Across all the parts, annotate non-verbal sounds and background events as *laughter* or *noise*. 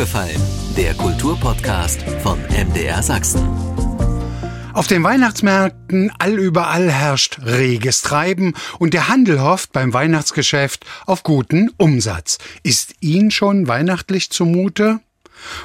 aufgefallen? Der Kulturpodcast von MDR Sachsen. Auf den Weihnachtsmärkten allüberall herrscht reges Treiben und der Handel hofft beim Weihnachtsgeschäft auf guten Umsatz. Ist Ihnen schon weihnachtlich zumute?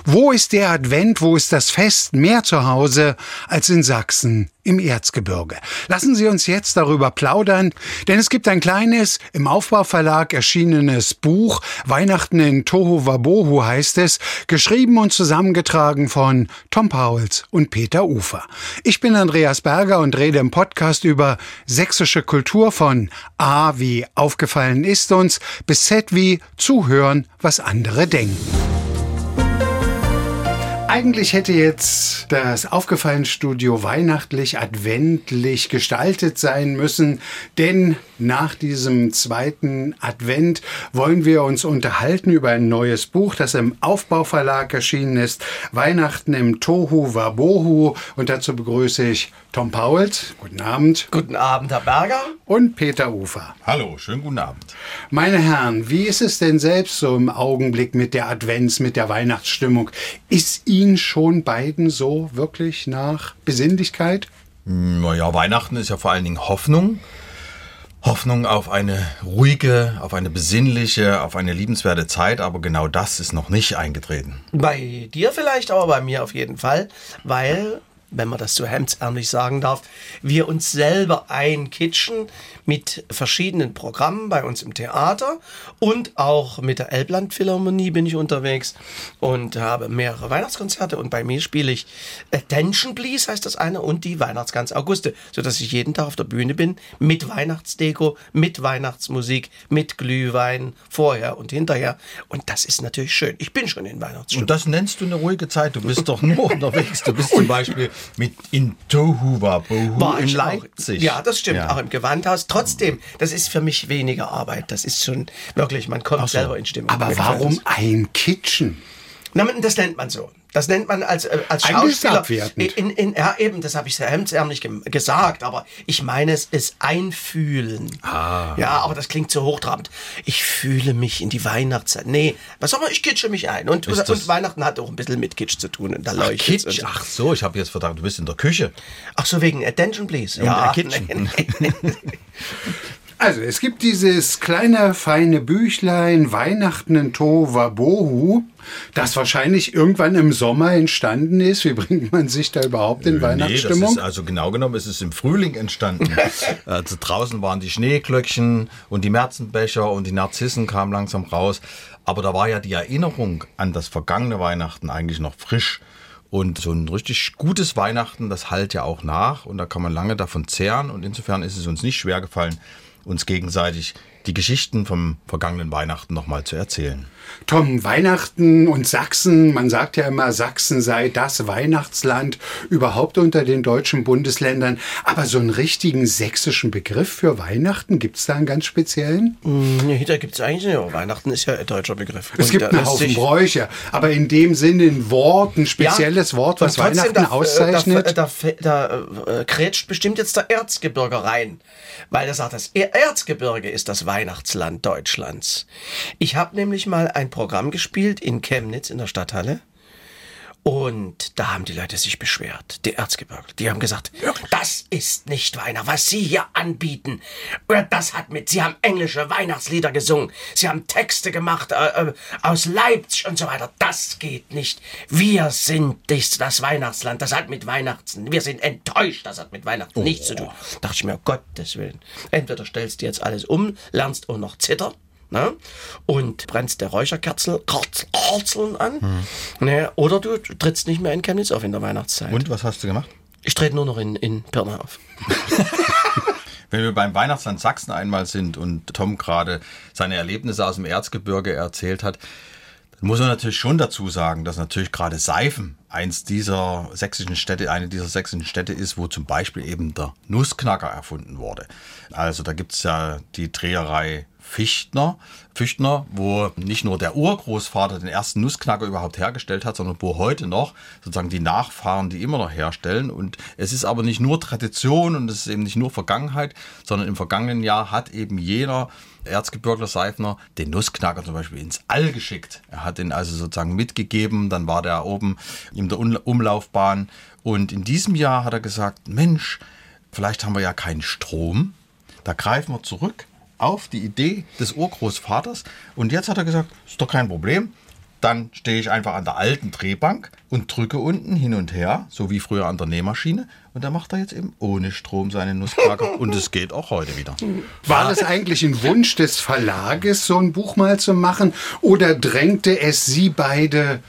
Wo ist der Advent, wo ist das Fest mehr zu Hause als in Sachsen im Erzgebirge? Lassen Sie uns jetzt darüber plaudern, denn es gibt ein kleines, im Aufbauverlag erschienenes Buch, Weihnachten in Tohu Wabohu heißt es, geschrieben und zusammengetragen von Tom Pauls und Peter Ufer. Ich bin Andreas Berger und rede im Podcast über sächsische Kultur von A wie aufgefallen ist uns bis Z wie zuhören, was andere denken. Eigentlich hätte jetzt das Aufgefallen-Studio weihnachtlich, adventlich gestaltet sein müssen, denn nach diesem zweiten Advent wollen wir uns unterhalten über ein neues Buch, das im Aufbauverlag erschienen ist, Weihnachten im Tohu Wabohu. Und dazu begrüße ich Tom Pauls. Guten Abend. Guten Abend, Herr Berger. Und Peter Ufer. Hallo, schönen guten Abend. Meine Herren, wie ist es denn selbst so im Augenblick mit der Advents, mit der Weihnachtsstimmung? Ist Ihnen schon beiden so wirklich nach Besinnlichkeit? Naja, Weihnachten ist ja vor allen Dingen Hoffnung. Hoffnung auf eine ruhige, auf eine besinnliche, auf eine liebenswerte Zeit, aber genau das ist noch nicht eingetreten. Bei dir vielleicht, aber bei mir auf jeden Fall, weil wenn man das so hemdsärmlich sagen darf, wir uns selber einkitschen mit verschiedenen Programmen bei uns im Theater und auch mit der Elbland Philharmonie bin ich unterwegs und habe mehrere Weihnachtskonzerte und bei mir spiele ich Attention Please heißt das eine und die Weihnachtsgans Auguste, sodass ich jeden Tag auf der Bühne bin mit Weihnachtsdeko, mit Weihnachtsmusik, mit Glühwein vorher und hinterher und das ist natürlich schön. Ich bin schon in Weihnachtsstimmung. Und das nennst du eine ruhige Zeit. Du bist doch nur *laughs* unterwegs. Du bist zum Beispiel mit in Tohuwa War in Leipzig. Auch, ja, das stimmt. Ja. Auch im Gewandhaus. Trotzdem, das ist für mich weniger Arbeit. Das ist schon wirklich, man kommt so. selber in Stimmung. Aber gefällt warum ein Kitchen? Na, das nennt man so. Das nennt man als, äh, als Schauspieler. In, in, ja, eben, das habe ich sehr hemdsärmlich gem- gesagt, aber ich meine es ist Einfühlen. Ah. Ja, aber das klingt so hochtrabend. Ich fühle mich in die Weihnachtszeit. Nee, was soll man, ich kitsche mich ein. Und, und das- Weihnachten hat auch ein bisschen mit Kitsch zu tun. Und da Ach, Kitsch. und so. Ach so, ich habe jetzt verdacht, du bist in der Küche. Ach so, wegen Attention, please. Ja, Kitchen. *laughs* Also, es gibt dieses kleine, feine Büchlein Weihnachten in Tohuwabohu, das wahrscheinlich irgendwann im Sommer entstanden ist. Wie bringt man sich da überhaupt in Nee, das Weihnachtsstimmung? ist also genau genommen, es ist im Frühling entstanden. *laughs* also draußen waren die Schneeglöckchen und die Märzenbecher und die Narzissen kamen langsam raus. Aber da war ja die Erinnerung an das vergangene Weihnachten eigentlich noch frisch. Und so ein richtig gutes Weihnachten, das halt ja auch nach und da kann man lange davon zehren. Und insofern ist es uns nicht schwer gefallen, uns gegenseitig die Geschichten vom vergangenen Weihnachten nochmal zu erzählen. Tom, Weihnachten und Sachsen, man sagt ja immer, Sachsen sei das Weihnachtsland überhaupt unter den deutschen Bundesländern. Aber so einen richtigen sächsischen Begriff für Weihnachten, gibt es da einen ganz speziellen? Nee, da gibt es eigentlich nicht. Weihnachten ist ja ein deutscher Begriff. Es Und gibt einen Haufen Bräuche, aber in dem Sinne ein Wort, ein spezielles Ja, Wort, was Weihnachten da, auszeichnet. Da, da, da, da äh, krätscht bestimmt jetzt der Erzgebirge rein, weil er sagt, das Er- Erzgebirge ist das Weihnachtsland Deutschlands. Ich habe nämlich mal ein Programm gespielt in Chemnitz in der Stadthalle. Und da haben die Leute sich beschwert, die Erzgebirge. Die haben gesagt, das ist nicht Weihnachten, was Sie hier anbieten. Das hat mit, Sie haben englische Weihnachtslieder gesungen. Sie haben Texte gemacht äh, äh, aus Leipzig und so weiter. Das geht nicht. Wir sind das, das Weihnachtsland. Das hat mit Weihnachten. Wir sind enttäuscht. Das hat mit Weihnachten nichts zu tun. Dachte ich mir, um Gottes Willen. Entweder stellst du jetzt alles um, lernst auch noch zittern. Ne? Und brennst der Räucherkerzel Kerz- Kerzeln an. Ne? Oder du trittst nicht mehr in Chemnitz auf in der Weihnachtszeit. Und was hast du gemacht? Ich trete nur noch in, in Pirna auf. *laughs* Wenn wir beim Weihnachtsland Sachsen einmal sind und Tom gerade seine Erlebnisse aus dem Erzgebirge erzählt hat, dann muss man natürlich schon dazu sagen, dass natürlich gerade Seifen eins dieser sächsischen Städte, eine dieser sächsischen Städte ist, wo zum Beispiel eben der Nussknacker erfunden wurde. Also da gibt es ja die Dreherei Fichtner, Füchtner, wo nicht nur der Urgroßvater den ersten Nussknacker überhaupt hergestellt hat, sondern wo heute noch sozusagen die Nachfahren die immer noch herstellen. Und es ist aber nicht nur Tradition und es ist eben nicht nur Vergangenheit, sondern im vergangenen Jahr hat eben jener Erzgebirgler Seifner den Nussknacker zum Beispiel ins All geschickt. Er hat ihn also sozusagen mitgegeben, dann war der oben in der Umlaufbahn. Und in diesem Jahr hat er gesagt, Mensch, vielleicht haben wir ja keinen Strom. Da greifen wir zurück auf die Idee des Urgroßvaters. Und jetzt hat er gesagt, ist doch kein Problem. Dann stehe ich einfach an der alten Drehbank und drücke unten hin und her, so wie früher an der Nähmaschine. Und da macht er jetzt eben ohne Strom seine Nussknacker. und es geht auch heute wieder. *laughs* War das eigentlich ein Wunsch des Verlages, so ein Buch mal zu machen? Oder drängte es Sie beide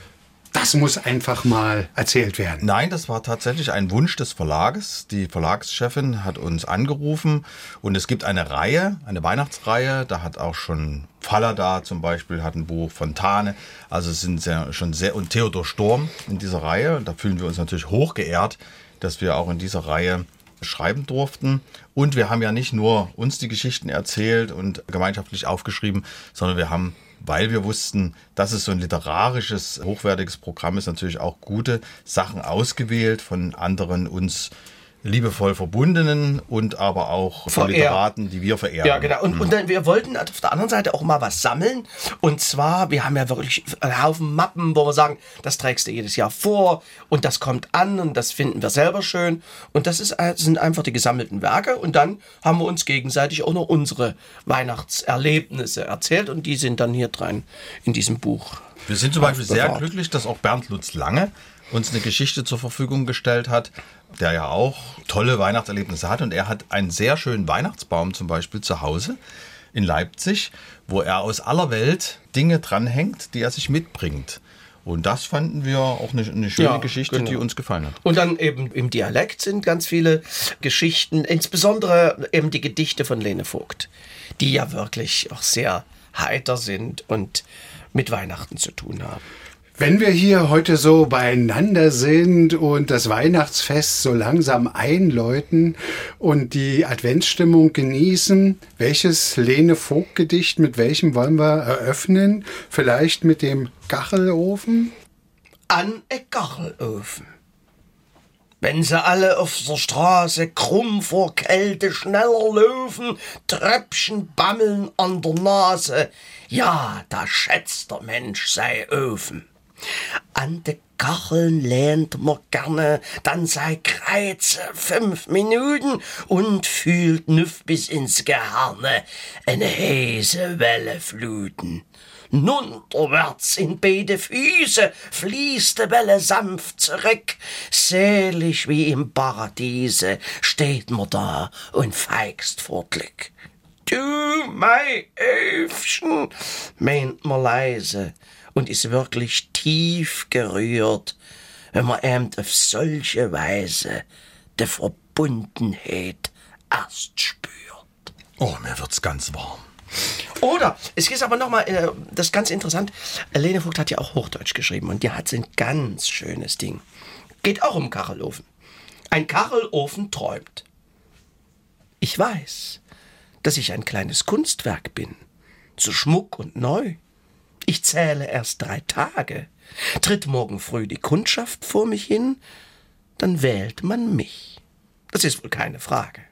das muss einfach mal erzählt werden. Nein, das war tatsächlich ein Wunsch des Verlages. Die Verlagschefin hat uns angerufen und es gibt eine Reihe, eine Weihnachtsreihe. Da hat auch schon Faller da zum Beispiel, hat ein Buch, Fontane. Also es sind sehr, schon sehr, und Theodor Sturm in dieser Reihe. Da fühlen wir uns natürlich hochgeehrt, dass wir auch in dieser Reihe schreiben durften. Und wir haben ja nicht nur uns die Geschichten erzählt und gemeinschaftlich aufgeschrieben, sondern wir haben weil wir wussten, dass es so ein literarisches, hochwertiges Programm ist, natürlich auch gute Sachen ausgewählt von anderen uns liebevoll verbundenen und aber auch von Literaten, die wir verehren. Ja, genau. Und, mhm. und dann, wir wollten auf der anderen Seite auch mal was sammeln. Und zwar, wir haben ja wirklich einen Haufen Mappen, wo wir sagen, das trägst du jedes Jahr vor und das kommt an und das finden wir selber schön. Und das ist, äh, sind einfach die gesammelten Werke. Und dann haben wir uns gegenseitig auch noch unsere Weihnachtserlebnisse erzählt und die sind dann hier drin in diesem Buch. Wir sind zum Beispiel sehr glücklich, dass auch Bernd Lutz Lange uns eine Geschichte zur Verfügung gestellt hat, der ja auch tolle Weihnachtserlebnisse hat. Und er hat einen sehr schönen Weihnachtsbaum zum Beispiel zu Hause in Leipzig, wo er aus aller Welt Dinge dranhängt, die er sich mitbringt. Und das fanden wir auch eine, eine schöne ja, Geschichte, genau. die uns gefallen hat. Und dann eben im Dialekt sind ganz viele Geschichten, insbesondere eben die Gedichte von Lene Vogt, die ja wirklich auch sehr heiter sind und mit Weihnachten zu tun haben. Wenn wir hier heute so beieinander sind und das Weihnachtsfest so langsam einläuten und die Adventsstimmung genießen, welches Lene Vogt Gedicht mit welchem wollen wir eröffnen? Vielleicht mit dem Kachelofen? An e Kachelofen. Wenn sie alle auf der Straße krumm vor Kälte schneller löwen, Tröpfchen bammeln an der Nase, ja, da schätzt der Mensch sei Öfen. An de Kacheln lehnt man gerne, dann sei Kreize fünf Minuten und fühlt nüff bis ins Gehirne eine heiße Welle fluten. Nunterwärts in beide Füße fließt de Welle sanft zurück, selig wie im Paradiese steht man da und feigst vor Glück. Du, mein Öfchen, meint man leise, und ist wirklich tief gerührt, wenn man eben auf solche Weise der Verbundenheit erst spürt. Oh, mir wird's ganz warm. Oder, es ist aber nochmal, äh, das ist ganz interessant, Lene Vogt hat ja auch Hochdeutsch geschrieben und die hat ein ganz schönes Ding. Geht auch um Kachelofen. Ein Kachelofen träumt. Ich weiß, dass ich ein kleines Kunstwerk bin, zu Schmuck und neu. Ich zähle erst drei Tage. Tritt morgen früh die Kundschaft vor mich hin, dann wählt man mich. Das ist wohl keine Frage.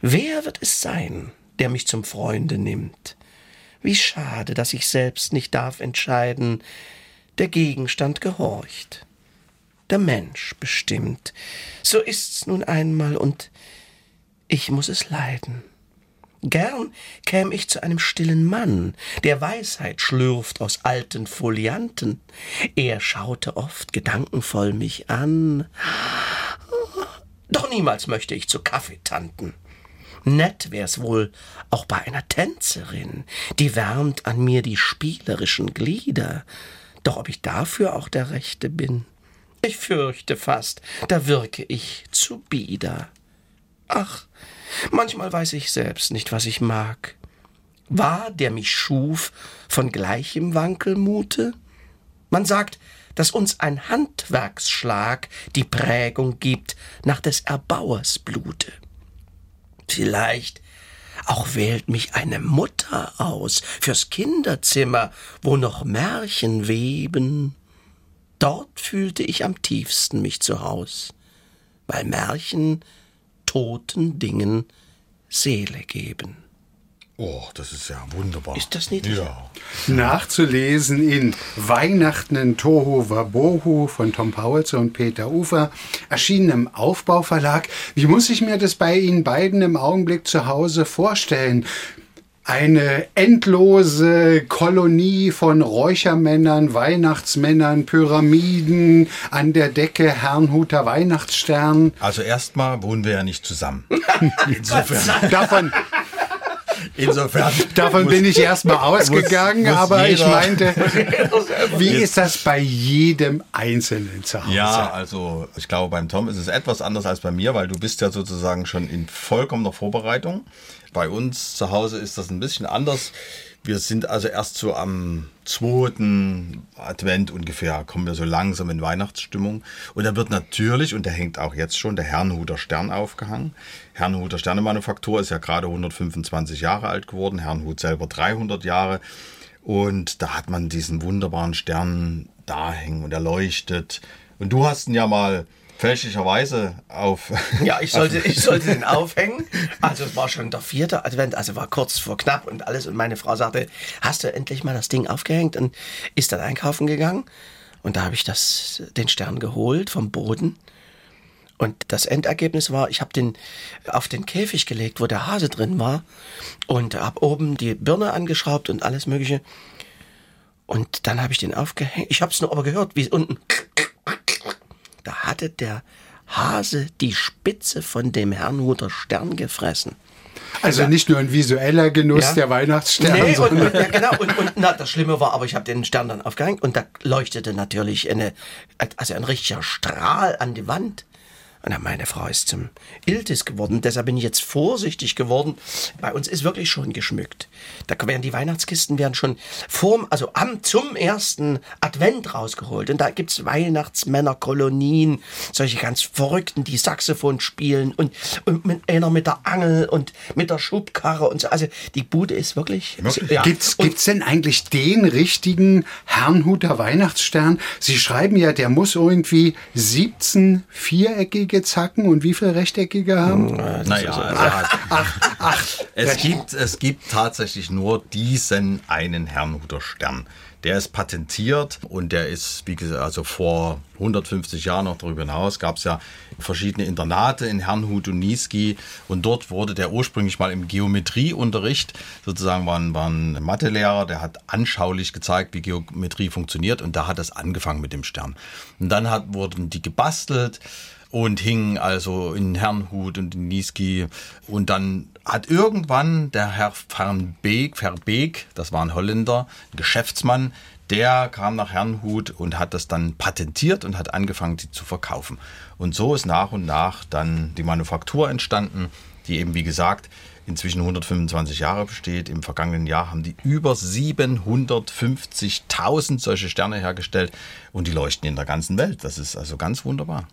Wer wird es sein, der mich zum Freunde nimmt? Wie schade, dass ich selbst nicht darf entscheiden. Der Gegenstand gehorcht. Der Mensch bestimmt. So ist's nun einmal und ich muss es leiden. Gern käm ich zu einem stillen Mann, der Weisheit schlürft aus alten Folianten. Er schaute oft gedankenvoll mich an. Doch niemals möchte ich zu Kaffeetanten. Nett wär's wohl auch bei einer Tänzerin, die wärmt an mir die spielerischen Glieder. Doch ob ich dafür auch der Rechte bin? Ich fürchte fast, da wirke ich zu bieder. Ach, Manchmal weiß ich selbst nicht, was ich mag. War, der mich schuf, von gleichem Wankelmute? Man sagt, dass uns ein Handwerksschlag die Prägung gibt nach des Erbauers Blute. Vielleicht Auch wählt mich eine Mutter aus fürs Kinderzimmer, wo noch Märchen weben. Dort fühlte ich am tiefsten mich zu Haus, weil Märchen toten Dingen Seele geben. Oh, das ist ja wunderbar. Ist das niedlich? Ja. Nachzulesen in Weihnachten in Tohu Wabohu von Tom Pauls und Peter Ufer, erschienen im Aufbauverlag. Wie muss ich mir das bei Ihnen beiden im Augenblick zu Hause vorstellen? Eine endlose Kolonie von Räuchermännern, Weihnachtsmännern, Pyramiden, an der Decke Herrnhuter Weihnachtsstern. Also erstmal wohnen wir ja nicht zusammen. *laughs* Insofern, Davon, insofern davon bin ich erstmal ausgegangen, muss aber ich meinte, *laughs* wie ist das bei jedem Einzelnen zu Hause? Ja, also ich glaube, beim Tom ist es etwas anders als bei mir, weil du bist ja sozusagen schon in vollkommener Vorbereitung. Bei uns zu Hause ist das ein bisschen anders. Wir sind also erst so am zweiten Advent ungefähr, kommen wir so langsam in Weihnachtsstimmung. Und da wird natürlich, und der hängt auch jetzt schon, der Herrnhuter Stern aufgehangen. Herrnhuter Sternemanufaktur ist ja gerade 125 Jahre alt geworden, Herrnhut selber 300 Jahre. Und da hat man diesen wunderbaren Stern da hängen und er leuchtet. Und du hast ihn ja mal fälschlicherweise auf. Ja, ich sollte, *laughs* ich sollte den aufhängen. Also es war schon der vierte Advent, also war kurz vor knapp und alles. Und meine Frau sagte, hast du endlich mal das Ding aufgehängt? Und ist dann einkaufen gegangen. Und da habe ich das, den Stern geholt vom Boden. Und das Endergebnis war, ich habe den auf den Käfig gelegt, wo der Hase drin war. Und habe oben die Birne angeschraubt und alles Mögliche. Und dann habe ich den aufgehängt. Ich habe es nur aber gehört, wie es unten da hatte der Hase die Spitze von dem Herrnhuter Stern gefressen. Also nicht nur ein visueller Genuss Ja. der Weihnachtssterne, Nee, und, und, ja, genau, und, und na, das Schlimme war, aber ich habe den Stern dann aufgehängt und da leuchtete natürlich eine, also ein richtiger Strahl an die Wand. Dann meine Frau ist zum Iltis geworden. Deshalb bin ich jetzt vorsichtig geworden. Bei uns ist wirklich schon geschmückt. Da werden die Weihnachtskisten werden schon vorm, also am, zum ersten Advent rausgeholt. Und da gibt's Weihnachtsmännerkolonien, solche ganz Verrückten, die Saxophon spielen und, und mit einer mit der Angel und mit der Schubkarre und so. Also die Bude ist wirklich. Wirklich? Ja. Gibt's, gibt's denn eigentlich den richtigen Herrnhuter Weihnachtsstern? Sie schreiben ja, der muss irgendwie 17 viereckige Zacken und wie viel rechteckige haben? Naja, *laughs* es, gibt, es gibt tatsächlich nur diesen einen Herrnhuter Stern. Der ist patentiert und der ist, wie gesagt, also vor 150 Jahren noch darüber hinaus gab es ja verschiedene Internate in Herrnhut und Niesky und dort wurde der ursprünglich mal im Geometrieunterricht, sozusagen war ein, war ein Mathelehrer, der hat anschaulich gezeigt, wie Geometrie funktioniert und da hat es angefangen mit dem Stern. Und dann hat, wurden die gebastelt und hingen also in Herrnhut und in Niesky. Und dann hat irgendwann der Herr Verbeek, Verbeek, das war ein Holländer, ein Geschäftsmann, der kam nach Herrnhut und hat das dann patentiert und hat angefangen, die zu verkaufen. Und so ist nach und nach dann die Manufaktur entstanden, die eben, wie gesagt, inzwischen 125 Jahre besteht. Im vergangenen Jahr haben die über 750.000 solche Sterne hergestellt und die leuchten in der ganzen Welt. Das ist also ganz wunderbar.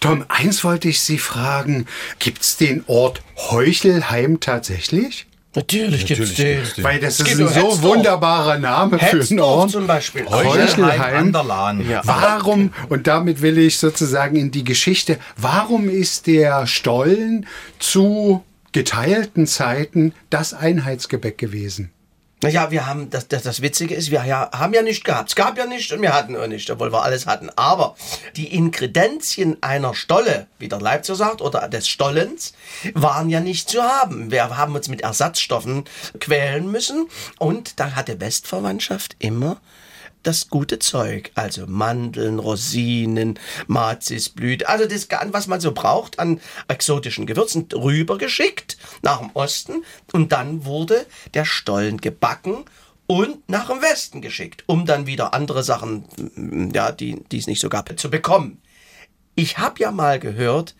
Tom, eins wollte ich Sie fragen. Gibt's den Ort Heuchelheim tatsächlich? Natürlich gibt's Natürlich den. gibt's den. Weil das Es ist gibt ein so Hetzdorf. wunderbarer Name für einen Ort. zum Beispiel. Heuchelheim. Lahn. Ja. Warum, und damit will ich sozusagen in die Geschichte, warum ist der Stollen zu geteilten Zeiten das Einheitsgebäck gewesen? Naja, wir haben, das, das, das Witzige ist, wir ja, haben ja nicht gehabt. Es gab ja nicht und wir hatten auch nicht, obwohl wir alles hatten. Aber die Inkredenzien einer Stolle, wie der Leipziger sagt, oder des Stollens, waren ja nicht zu haben. Wir haben uns mit Ersatzstoffen quälen müssen. Und da hatte Westverwandtschaft immer das gute Zeug, also Mandeln, Rosinen, Mazisblüte, also das, was man so braucht an exotischen Gewürzen, rübergeschickt nach dem Osten und dann wurde der Stollen gebacken und nach dem Westen geschickt, um dann wieder andere Sachen, ja, die, die es nicht so gab, zu bekommen. Ich habe ja mal gehört,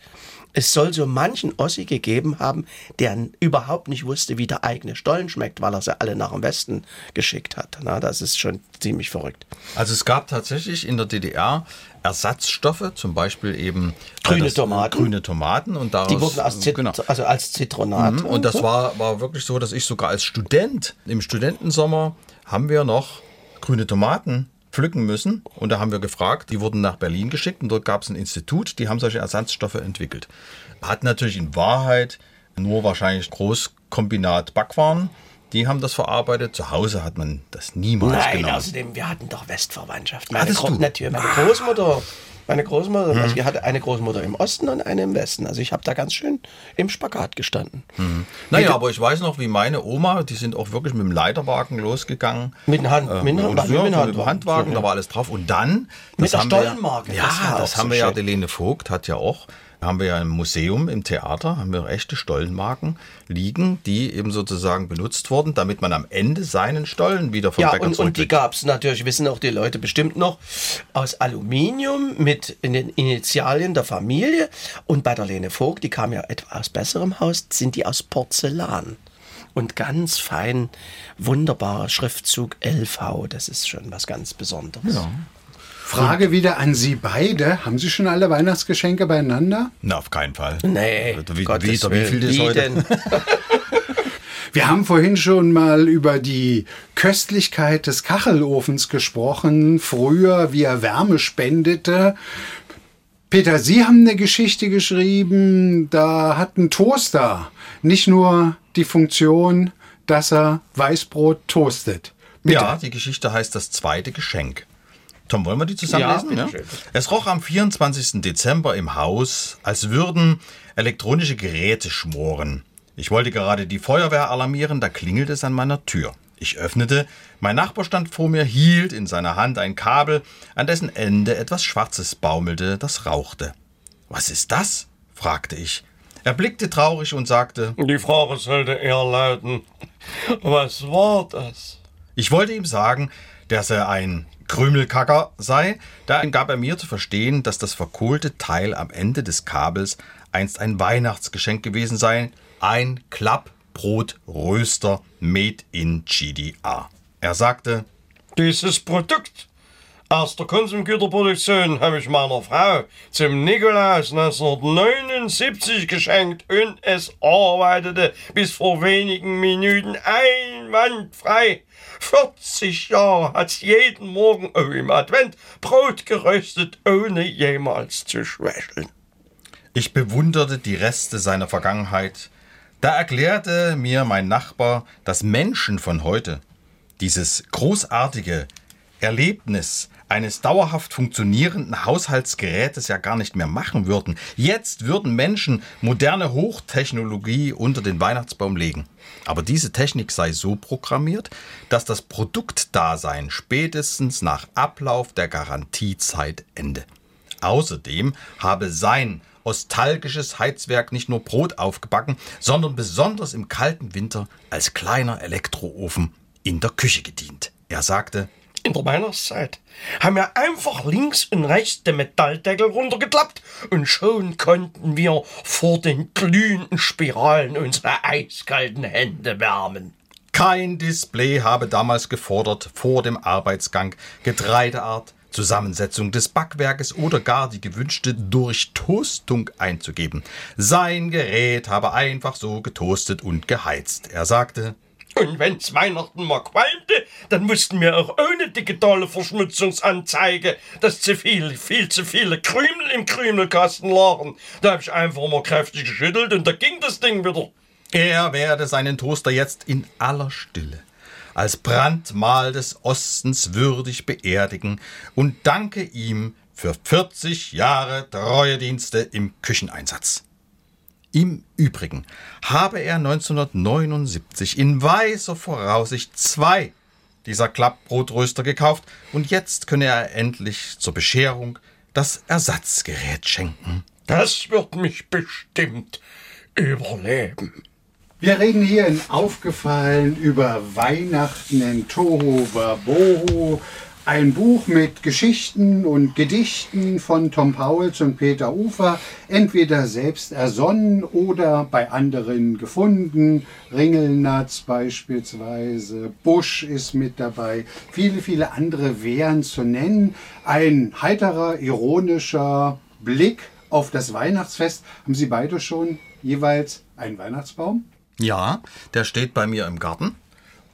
Es soll so manchen Ossi gegeben haben, der überhaupt nicht wusste, wie der eigene Stollen schmeckt, weil er sie alle nach dem Westen geschickt hat. Na, das ist schon ziemlich verrückt. Also es gab tatsächlich in der DDR Ersatzstoffe, zum Beispiel eben äh, Grüne Tomaten. Grüne Tomaten und daraus, Die wurden als, Zit genau. also als Zitronat. Mhm, Und das war, war wirklich so, dass ich sogar als Student im Studentensommer haben wir noch grüne Tomaten pflücken müssen. Und da haben wir gefragt, die wurden nach Berlin geschickt und dort gab es ein Institut, die haben solche Ersatzstoffe entwickelt. Hat natürlich in Wahrheit nur wahrscheinlich Großkombinat Backwaren. Die haben das verarbeitet. Zu Hause hat man das niemals Nein, genommen. außerdem, wir hatten doch Westverwandtschaft. Meine, Hattest du? natürlich, meine Großmutter, meine Großmutter, also ich hatte eine Großmutter im Osten und eine im Westen. Also ich habe da ganz schön im Spagat gestanden. Naja, aber ich weiß noch, wie meine Oma, die sind auch wirklich mit dem Leiterwagen losgegangen. Mit dem Hand- mit ja, mit dem mit dem Handwagen. Handwagen, da war alles drauf. Und dann... Mit das der haben wir- Stollenmarke, Ja, das das, auch haben so wir ja, schön. die Lene Vogt hat ja auch, haben wir ja im Museum, im Theater, haben wir echte Stollenmarken liegen, die eben sozusagen benutzt wurden, damit man am Ende seinen Stollen wieder vom Ja, Bäcker und, und die gab es natürlich, wissen auch die Leute bestimmt noch, aus Aluminium mit in den Initialien der Familie. Und bei der Lene Vogt, die kam ja etwa aus besserem Haus, sind die aus Porzellan. Und ganz fein, wunderbarer Schriftzug LV. Das ist schon was ganz Besonderes. Ja. Frage wieder an Sie beide. Haben Sie schon alle Weihnachtsgeschenke beieinander? Na, auf keinen Fall. Nee, wie, Gottes wie, wie viel Wie heute? denn? *laughs* Wir haben vorhin schon mal über die Köstlichkeit des Kachelofens gesprochen, früher, wie er Wärme spendete. Peter, Sie haben eine Geschichte geschrieben, da hat ein Toaster nicht nur die Funktion, dass er Weißbrot toastet. Bitte. Ja, die Geschichte heißt das zweite Geschenk. Tom, wollen wir die zusammenlesen? Ja, bitteschön. Es roch am 24. Dezember im Haus, als würden elektronische Geräte schmoren. Ich wollte gerade die Feuerwehr alarmieren, da klingelte es an meiner Tür. Ich öffnete, mein Nachbar stand vor mir, hielt in seiner Hand ein Kabel, an dessen Ende etwas Schwarzes baumelte, das rauchte. Was ist das? fragte ich. Er blickte traurig und sagte, Die Frage sollte eher lauten, was war das? Ich wollte ihm sagen, dass er ein Krümelkacker sei, da gab er mir zu verstehen, dass das verkohlte Teil am Ende des Kabels einst ein Weihnachtsgeschenk gewesen sei, ein Klappbrotröster made in GDR. Er sagte, Dieses Produkt aus der Konsumgüterproduktion habe ich meiner Frau zum Nikolaus 1979 geschenkt und es arbeitete bis vor wenigen Minuten einwandfrei. 40 Jahre hat's jeden Morgen im Advent Brot geröstet, ohne jemals zu schwächeln. Ich bewunderte die Reste seiner Vergangenheit. Da erklärte mir mein Nachbar, dass Menschen von heute dieses großartige Erlebnis eines dauerhaft funktionierenden Haushaltsgerätes ja gar nicht mehr machen würden. Jetzt würden Menschen moderne Hochtechnologie unter den Weihnachtsbaum legen. Aber diese Technik sei so programmiert, dass das Produktdasein spätestens nach Ablauf der Garantiezeit ende. Außerdem habe sein nostalgisches Heizwerk nicht nur Brot aufgebacken, sondern besonders im kalten Winter als kleiner Elektroofen in der Küche gedient. Er sagte, In der Weihnachtszeit haben wir einfach links und rechts den Metalldeckel runtergeklappt und schon konnten wir vor den glühenden Spiralen unsere eiskalten Hände wärmen. kein Display habe damals gefordert, vor dem Arbeitsgang Getreideart, Zusammensetzung des Backwerkes oder gar die gewünschte Durchtoastung einzugeben. Sein Gerät habe einfach so getoastet und geheizt. Er sagte, Und wenn's Weihnachten mal qualmte, dann wussten wir auch ohne digitale Verschmutzungsanzeige, dass zu viel, viel zu viele Krümel im Krümelkasten lagen. Da hab ich einfach mal kräftig geschüttelt und da ging das Ding wieder. Er werde seinen Toaster jetzt in aller Stille als Brandmal des Ostens würdig beerdigen und danke ihm für 40 Jahre Treuedienste im Kücheneinsatz. Im Übrigen habe er 1979 in weiser Voraussicht zwei dieser Klappbrotröster gekauft und jetzt könne er endlich zur Bescherung das Ersatzgerät schenken. Das wird mich bestimmt überleben. Wir reden hier in Aufgefallen über Weihnachten in Tohu Wabohu. Ein Buch mit Geschichten und Gedichten von Tom Pauls und Peter Ufer, entweder selbst ersonnen oder bei anderen gefunden. Ringelnatz beispielsweise, Busch ist mit dabei, viele, viele andere wären zu nennen. Ein heiterer, ironischer Blick auf das Weihnachtsfest. Haben Sie beide schon jeweils einen Weihnachtsbaum? Ja, der steht bei mir im Garten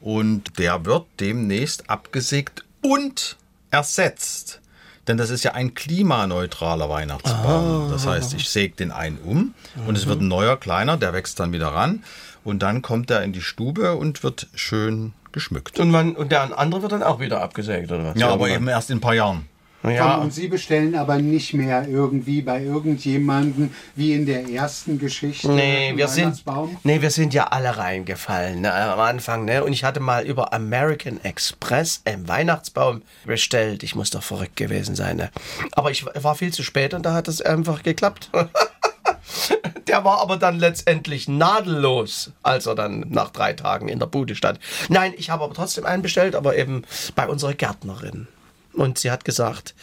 und der wird demnächst abgesägt und ersetzt. Denn das ist ja ein klimaneutraler Weihnachtsbaum. Das heißt, ich säge den einen um und es wird ein neuer, kleiner, der wächst dann wieder ran und dann kommt er in die Stube und wird schön geschmückt. Und, man, und der andere wird dann auch wieder abgesägt, oder was? Ja, aber eben erst in ein paar Jahren. Ja, Und Sie bestellen aber nicht mehr irgendwie bei irgendjemanden wie in der ersten Geschichte. Nee, wir sind, nee, wir sind ja alle reingefallen ne, am Anfang. Ne? Und ich hatte mal über American Express einen Weihnachtsbaum bestellt. Ich muss doch verrückt gewesen sein. Ne? Aber ich war viel zu spät und da hat es einfach geklappt. *laughs* Der war aber dann letztendlich nadellos, als er dann nach drei Tagen in der Bude stand. Nein, ich habe aber trotzdem einen bestellt, aber eben bei unserer Gärtnerin. Und sie hat gesagt,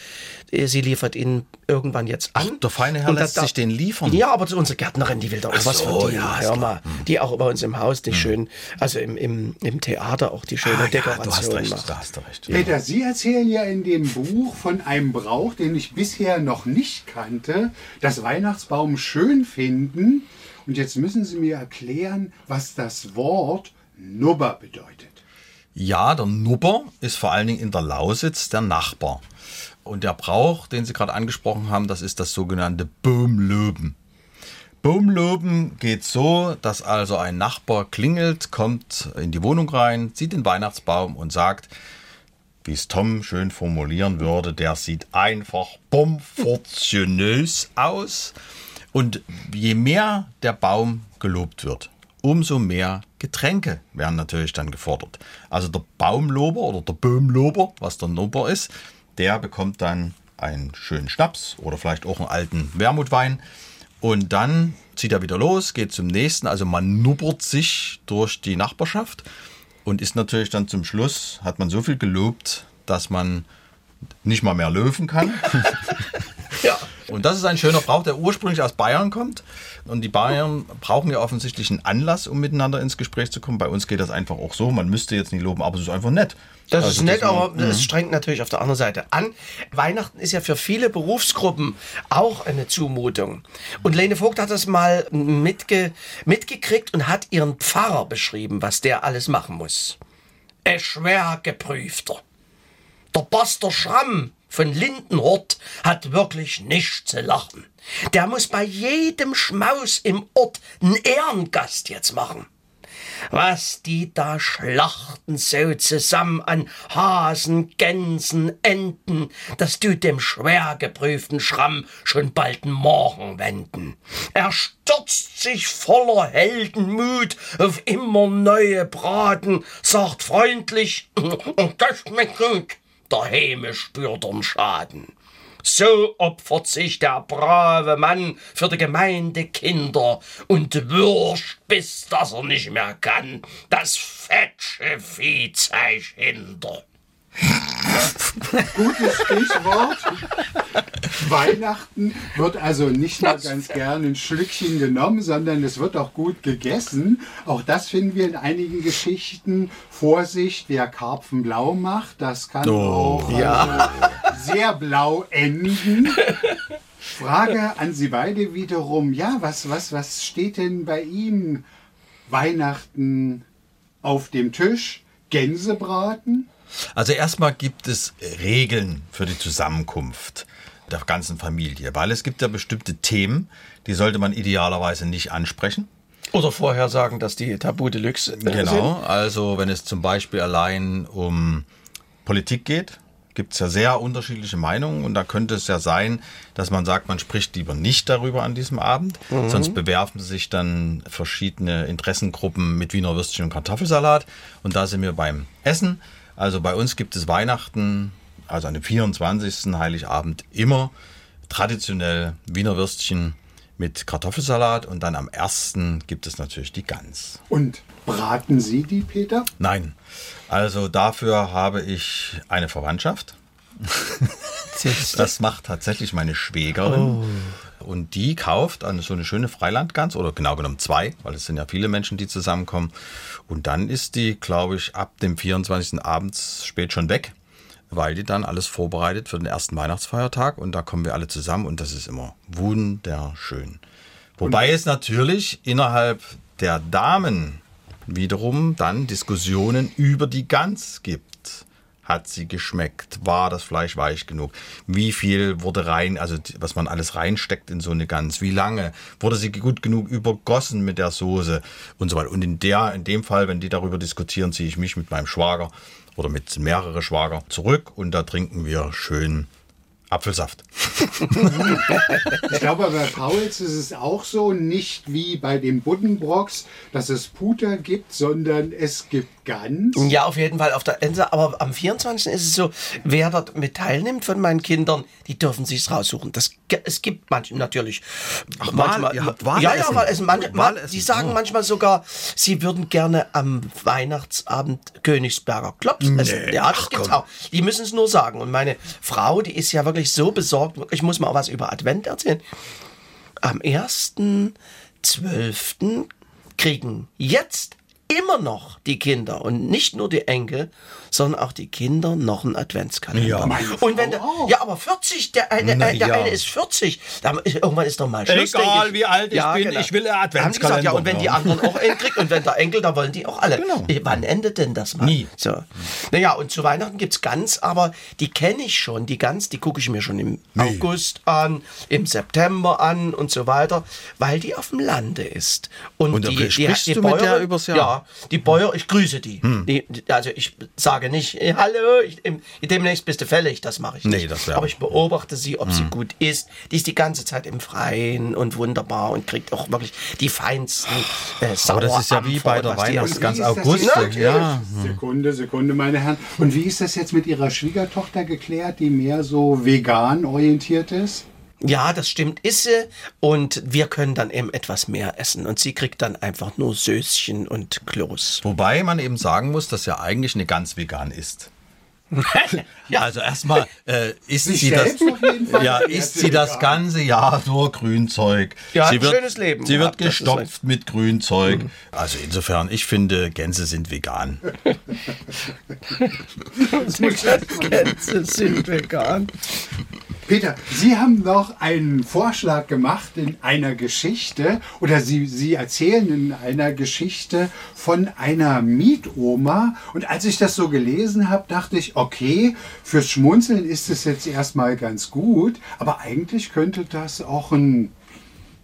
eh, sie liefert ihn irgendwann jetzt an. der feine Herr Und lässt sich den liefern? Ja, aber unsere Gärtnerin, die will doch auch was so, von dir. ja, Hör mal, die auch bei uns im Haus die schön, also im, im, im Theater auch die schöne Ah, ja, Dekoration du hast recht, macht. da hast du recht. Peter, Sie erzählen ja in dem Buch von einem Brauch, den ich bisher noch nicht kannte, das Weihnachtsbaum schön finden. Und jetzt müssen Sie mir erklären, was das Wort Nubber bedeutet. Ja, der Nubber ist vor allen Dingen in der Lausitz der Nachbar. Und der Brauch, den Sie gerade angesprochen haben, das ist das sogenannte Baumlöben. Baumlöben geht so, dass also ein Nachbar klingelt, kommt in die Wohnung rein, sieht den Weihnachtsbaum und sagt, wie es Tom schön formulieren würde, der sieht einfach bomfortionös aus. Und je mehr der Baum gelobt wird, umso mehr Getränke werden natürlich dann gefordert. Also der Baumlober oder der Baumlober, was der Nober ist, der bekommt dann einen schönen Schnaps oder vielleicht auch einen alten Wermutwein. Und dann zieht er wieder los, geht zum nächsten. Also man nubbert sich durch die Nachbarschaft und ist natürlich dann zum Schluss, hat man so viel gelobt, dass man nicht mal mehr löwen kann. *laughs* Und das ist ein schöner Brauch, der ursprünglich aus Bayern kommt. Und die Bayern brauchen ja offensichtlich einen Anlass, um miteinander ins Gespräch zu kommen. Bei uns geht das einfach auch so. Man müsste jetzt nicht loben, aber es ist einfach nett. Das Also ist nett, man- aber es strengt natürlich auf der anderen Seite an. Weihnachten ist ja für viele Berufsgruppen auch eine Zumutung. Und Lene Vogt hat das mal mitge mitgekriegt und hat ihren Pfarrer beschrieben, was der alles machen muss. Ein schwer geprüfter. Der Pastor Schramm von Lindenhort hat wirklich nichts zu lachen. Der muss bei jedem Schmaus im Ort einen Ehrengast jetzt machen. Was die da schlachten so zusammen an Hasen, Gänsen, Enten, das tut dem schwer geprüften Schramm schon bald Morgen wenden. Er stürzt sich voller Heldenmut auf immer neue Braten, sagt freundlich, *laughs* das schmeckt gut, der Häme spürt den Schaden. So opfert sich der brave Mann für die Gemeindekinder und würscht, bis dass er nicht mehr kann. Das fetsche Vieh zeig hinter. Gutes Stichwort. Weihnachten wird also nicht nur ganz gerne ein Schlückchen genommen, sondern es wird auch gut gegessen. Auch das finden wir in einigen Geschichten. Vorsicht, wer Karpfen blau macht, das kann auch also sehr blau enden. Frage an Sie beide wiederum. Ja, was, was, was steht denn bei Ihnen Weihnachten auf dem Tisch? Gänsebraten? Also erstmal gibt es Regeln für die Zusammenkunft der ganzen Familie, weil es gibt ja bestimmte Themen, die sollte man idealerweise nicht ansprechen. Oder vorher sagen, dass die Tabu Deluxe äh, Genau, also wenn es zum Beispiel allein um Politik geht, gibt es ja sehr unterschiedliche Meinungen und da könnte es ja sein, dass man sagt, man spricht lieber nicht darüber an diesem Abend, sonst bewerfen sich dann verschiedene Interessengruppen mit Wiener Würstchen und Kartoffelsalat. Und da sind wir beim Essen. Also bei uns gibt es Weihnachten, also an dem 24. Heiligabend immer traditionell Wiener Würstchen mit Kartoffelsalat und dann am ersten gibt es natürlich die Gans. Und braten Sie die, Peter? Nein, also dafür habe ich eine Verwandtschaft. Das macht tatsächlich meine Schwägerin. Und die kauft eine, so eine schöne Freilandgans, oder genau genommen zwei, weil es sind ja viele Menschen, die zusammenkommen. Und dann ist die, glaube ich, ab dem 24. abends spät schon weg, weil die dann alles vorbereitet für den ersten Weihnachtsfeiertag. Und da kommen wir alle zusammen und das ist immer wunderschön. Wobei es natürlich innerhalb der Damen wiederum dann Diskussionen über die Gans gibt. Hat sie geschmeckt? War das Fleisch weich genug? Wie viel wurde rein, also was man alles reinsteckt in so eine Gans? Wie lange? Wurde sie gut genug übergossen mit der Soße? Und so weiter. Und in der, in dem Fall, wenn die darüber diskutieren, ziehe ich mich mit meinem Schwager oder mit mehrere Schwager zurück und da trinken wir schön Apfelsaft. Ich glaube, bei Pauls ist es auch so, nicht wie bei den Buddenbrocks, dass es Puter gibt, sondern es gibt Gans. Ja, auf jeden Fall auf der Insel. Aber am 24. ist es so, wer dort mit teilnimmt von meinen Kindern, die dürfen sich's raussuchen. Das, es gibt manche natürlich. Ach, Wahl- ihr habt ja, ja, Wahlessen. weil es manche, man, Wahlessen, die sagen oh. manchmal sogar, sie würden gerne am Weihnachtsabend Königsberger Klops essen. Ja, das gibt's auch. Die müssen es nur sagen. Und meine Frau, die ist ja wirklich so besorgt. Ich muss mal was über Advent erzählen. Am 1.12. kriegen jetzt immer noch die Kinder und nicht nur die Enkel, sondern auch die Kinder noch einen Adventskalender. Ja. Und wenn der, ja, aber 40, der eine, Na äh, der ja. eine ist 40. Da, irgendwann ist doch mal Schluss. Egal, wie alt ich bin, ich will einen Haben sie gesagt, Adventskalender ja, und wenn die anderen auch einen kriegen und wenn der Enkel, da wollen die auch alle. Genau. Äh, Wann endet denn das mal? Nie. So. Naja, und zu Weihnachten gibt's Gans, aber die kenne ich schon. Die Gans, die gucke ich mir schon im August an, im September an und so weiter, weil die auf dem Lande ist. Und, Und die, die, sprichst die Jahr? Hm. Ja, die Bäuer, ich grüße die. die. die- Also ich sage nicht, eh, hallo, ich, im, demnächst bist du fällig, das mache ich Nee, nicht. das wär- aber ich beobachte sie, ob sie gut ist. Die ist die ganze Zeit im Freien und wunderbar und kriegt auch wirklich die feinsten äh, Aber das ist ja wie bei der Weihnachts- ganz das August, ja. Sekunde, Sekunde, meine Herren. Und wie ist das jetzt mit Ihrer Schwiegertochter geklärt, die mehr so vegan orientiert ist? Ja, das stimmt, ist sie. Und wir können dann eben etwas mehr essen. Und sie kriegt dann einfach nur Söschen und Kloß. Wobei man eben sagen muss, dass ja eigentlich eine Gans vegan ist. *laughs* Ja. Also erstmal äh, isst sie das, ja, isst sie das vegan. ganze Jahr nur Grünzeug. Ja, sie ein schönes Leben Sie wird gehabt, ist gestopft mit Grünzeug. Also insofern, ich finde, Gänse sind vegan. *laughs* Gänse sind vegan. Peter, Sie haben noch einen Vorschlag gemacht in einer Geschichte oder Sie, Sie erzählen in einer Geschichte von einer Mietoma. Und als ich das so gelesen habe, dachte ich, okay, fürs Schmunzeln ist es jetzt erstmal ganz gut, aber eigentlich könnte das auch ein,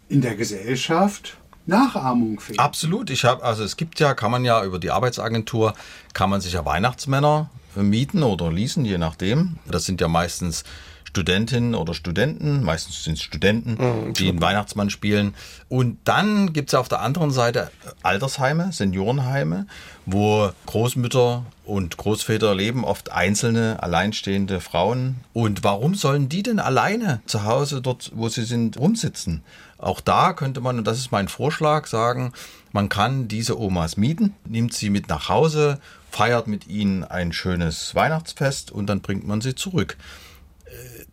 in der Gesellschaft Nachahmung finden. Absolut. Ich habe, also es gibt ja, kann man ja über die Arbeitsagentur, kann man sich ja Weihnachtsmänner mieten oder leasen, je nachdem. Das sind ja meistens Studentinnen oder Studenten, meistens sind es Studenten, die einen Weihnachtsmann spielen. Und dann gibt es auf der anderen Seite Altersheime, Seniorenheime, wo Großmütter und Großväter leben, oft einzelne, alleinstehende Frauen. Und warum sollen die denn alleine zu Hause dort, wo sie sind, rumsitzen? Auch da könnte man, und das ist mein Vorschlag, sagen, man kann diese Omas mieten, nimmt sie mit nach Hause, feiert mit ihnen ein schönes Weihnachtsfest und dann bringt man sie zurück.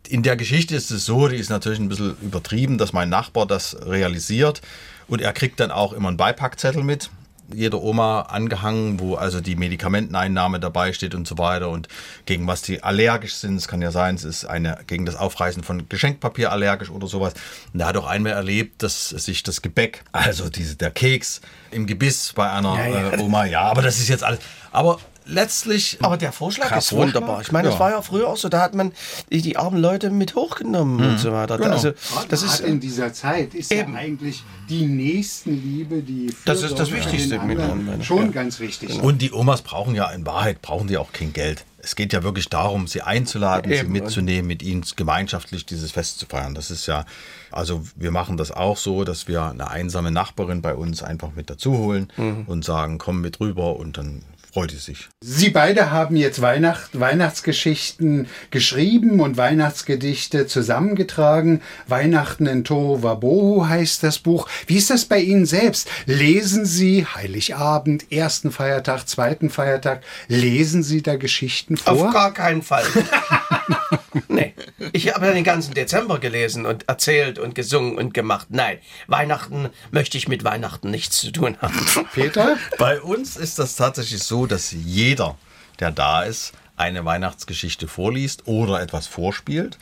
In der Geschichte ist es so, die ist natürlich ein bisschen übertrieben, dass mein Nachbar das realisiert und er kriegt dann auch immer einen Beipackzettel mit. Jeder Oma angehangen, wo also die Medikamenteneinnahme dabei steht und so weiter und gegen was die allergisch sind. Es kann ja sein, es ist eine gegen das Aufreißen von Geschenkpapier allergisch oder sowas. Und er hat auch einmal erlebt, dass sich das Gebäck, also diese, der Keks im Gebiss bei einer Ja, ja. Äh, Oma, ja, aber das ist jetzt alles. Aber letztlich. Aber der Vorschlag ist wunderbar. Ich meine, das Ja. war ja früher auch so, da hat man die, die armen Leute mit hochgenommen und so weiter. Genau. Also, das ist, in dieser Zeit ist Eben. ja eigentlich die Nächstenliebe, die Das ist das Wichtigste mit anderen schon ja. ganz wichtig. Und die Omas brauchen ja in Wahrheit brauchen die auch kein Geld. Es geht ja wirklich darum, sie einzuladen, sie Eben. mitzunehmen, mit ihnen gemeinschaftlich dieses Fest zu feiern. Das ist ja, also wir machen das auch so, dass wir eine einsame Nachbarin bei uns einfach mit dazu holen Mhm. und sagen, komm mit rüber und dann freut sie sich. Sie beide haben jetzt Weihnacht, Weihnachtsgeschichten geschrieben und Weihnachtsgedichte zusammengetragen. Weihnachten in Tohuwabohu heißt das Buch. Wie ist das bei Ihnen selbst? Lesen Sie Heiligabend, ersten Feiertag, zweiten Feiertag, lesen Sie da Geschichten vor? Auf gar keinen Fall. *laughs* nee. Ich habe ja den ganzen Dezember gelesen und erzählt und gesungen und gemacht. Nein, Weihnachten möchte ich mit Weihnachten nichts zu tun haben. Peter? Bei uns ist das tatsächlich so, dass jeder, der da ist, eine Weihnachtsgeschichte vorliest oder etwas vorspielt.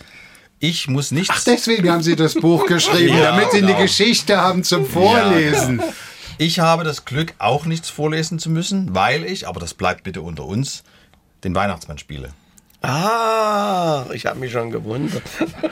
Ich muss nichts. Ach, deswegen haben Sie das Buch *laughs* geschrieben, Ja, damit Sie eine genau. Geschichte haben zum Vorlesen. Ja, Ich habe das Glück, auch nichts vorlesen zu müssen, weil ich, aber das bleibt bitte unter uns, den Weihnachtsmann spiele. Ah, ich habe mich schon gewundert. *laughs*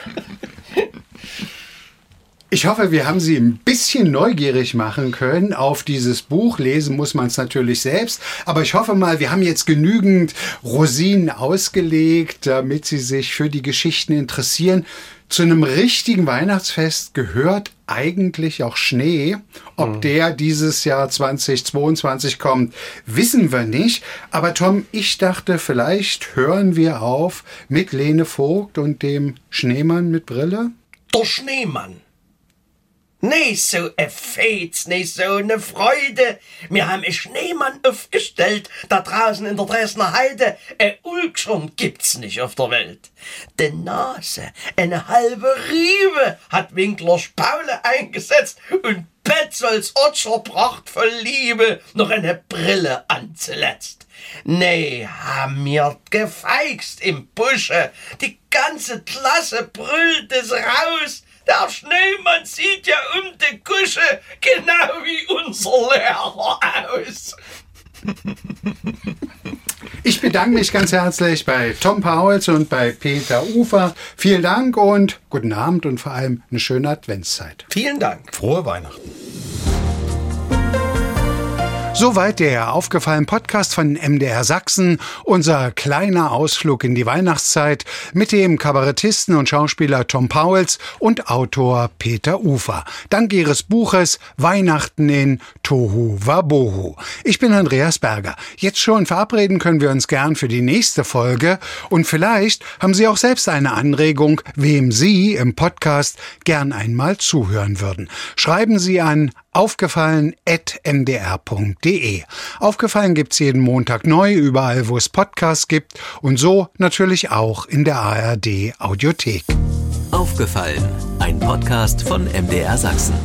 Ich hoffe, wir haben Sie ein bisschen neugierig machen können auf dieses Buch. Lesen muss man es natürlich selbst. Aber ich hoffe mal, wir haben jetzt genügend Rosinen ausgelegt, damit Sie sich für die Geschichten interessieren. Zu einem richtigen Weihnachtsfest gehört eigentlich auch Schnee. Ob der dieses Jahr 2022 kommt, wissen wir nicht. Aber Tom, ich dachte, vielleicht hören wir auf mit Lene Vogt und dem Schneemann mit Brille. Der Schneemann. Nee, so e Fez, nee, so ne Freude. Wir haben einen Schneemann aufgestellt, da draußen in der Dresdner Heide. Ein Ulkschirm gibt's nicht auf der Welt. De Nase, eine halbe Riebe hat Winkler Spaule eingesetzt und Petzolds Otscher prachtvoll Liebe noch eine Brille anzuletzt. Nee, haben mir gefeixt im Busche. Die ganze Klasse brüllt es raus. Der Schneemann sieht ja um die Kusche genau wie unser Lehrer aus. Ich bedanke mich ganz herzlich bei Tom Pauls und bei Peter Ufer. Vielen Dank und guten Abend und vor allem eine schöne Adventszeit. Vielen Dank. Frohe Weihnachten. Soweit der aufgefallen Podcast von MDR Sachsen, unser kleiner Ausflug in die Weihnachtszeit mit dem Kabarettisten und Schauspieler Tom Pauls und Autor Peter Ufer. Dank ihres Buches Weihnachten in Tohu Wabohu. Ich bin Andreas Berger. Jetzt schon verabreden können wir uns gern für die nächste Folge und vielleicht haben Sie auch selbst eine Anregung, wem Sie im Podcast gern einmal zuhören würden. Schreiben Sie an aufgefallen.mdr.de. Aufgefallen gibt's jeden Montag neu, überall wo es Podcasts gibt und so natürlich auch in der ARD Audiothek. Aufgefallen, ein Podcast von MDR Sachsen.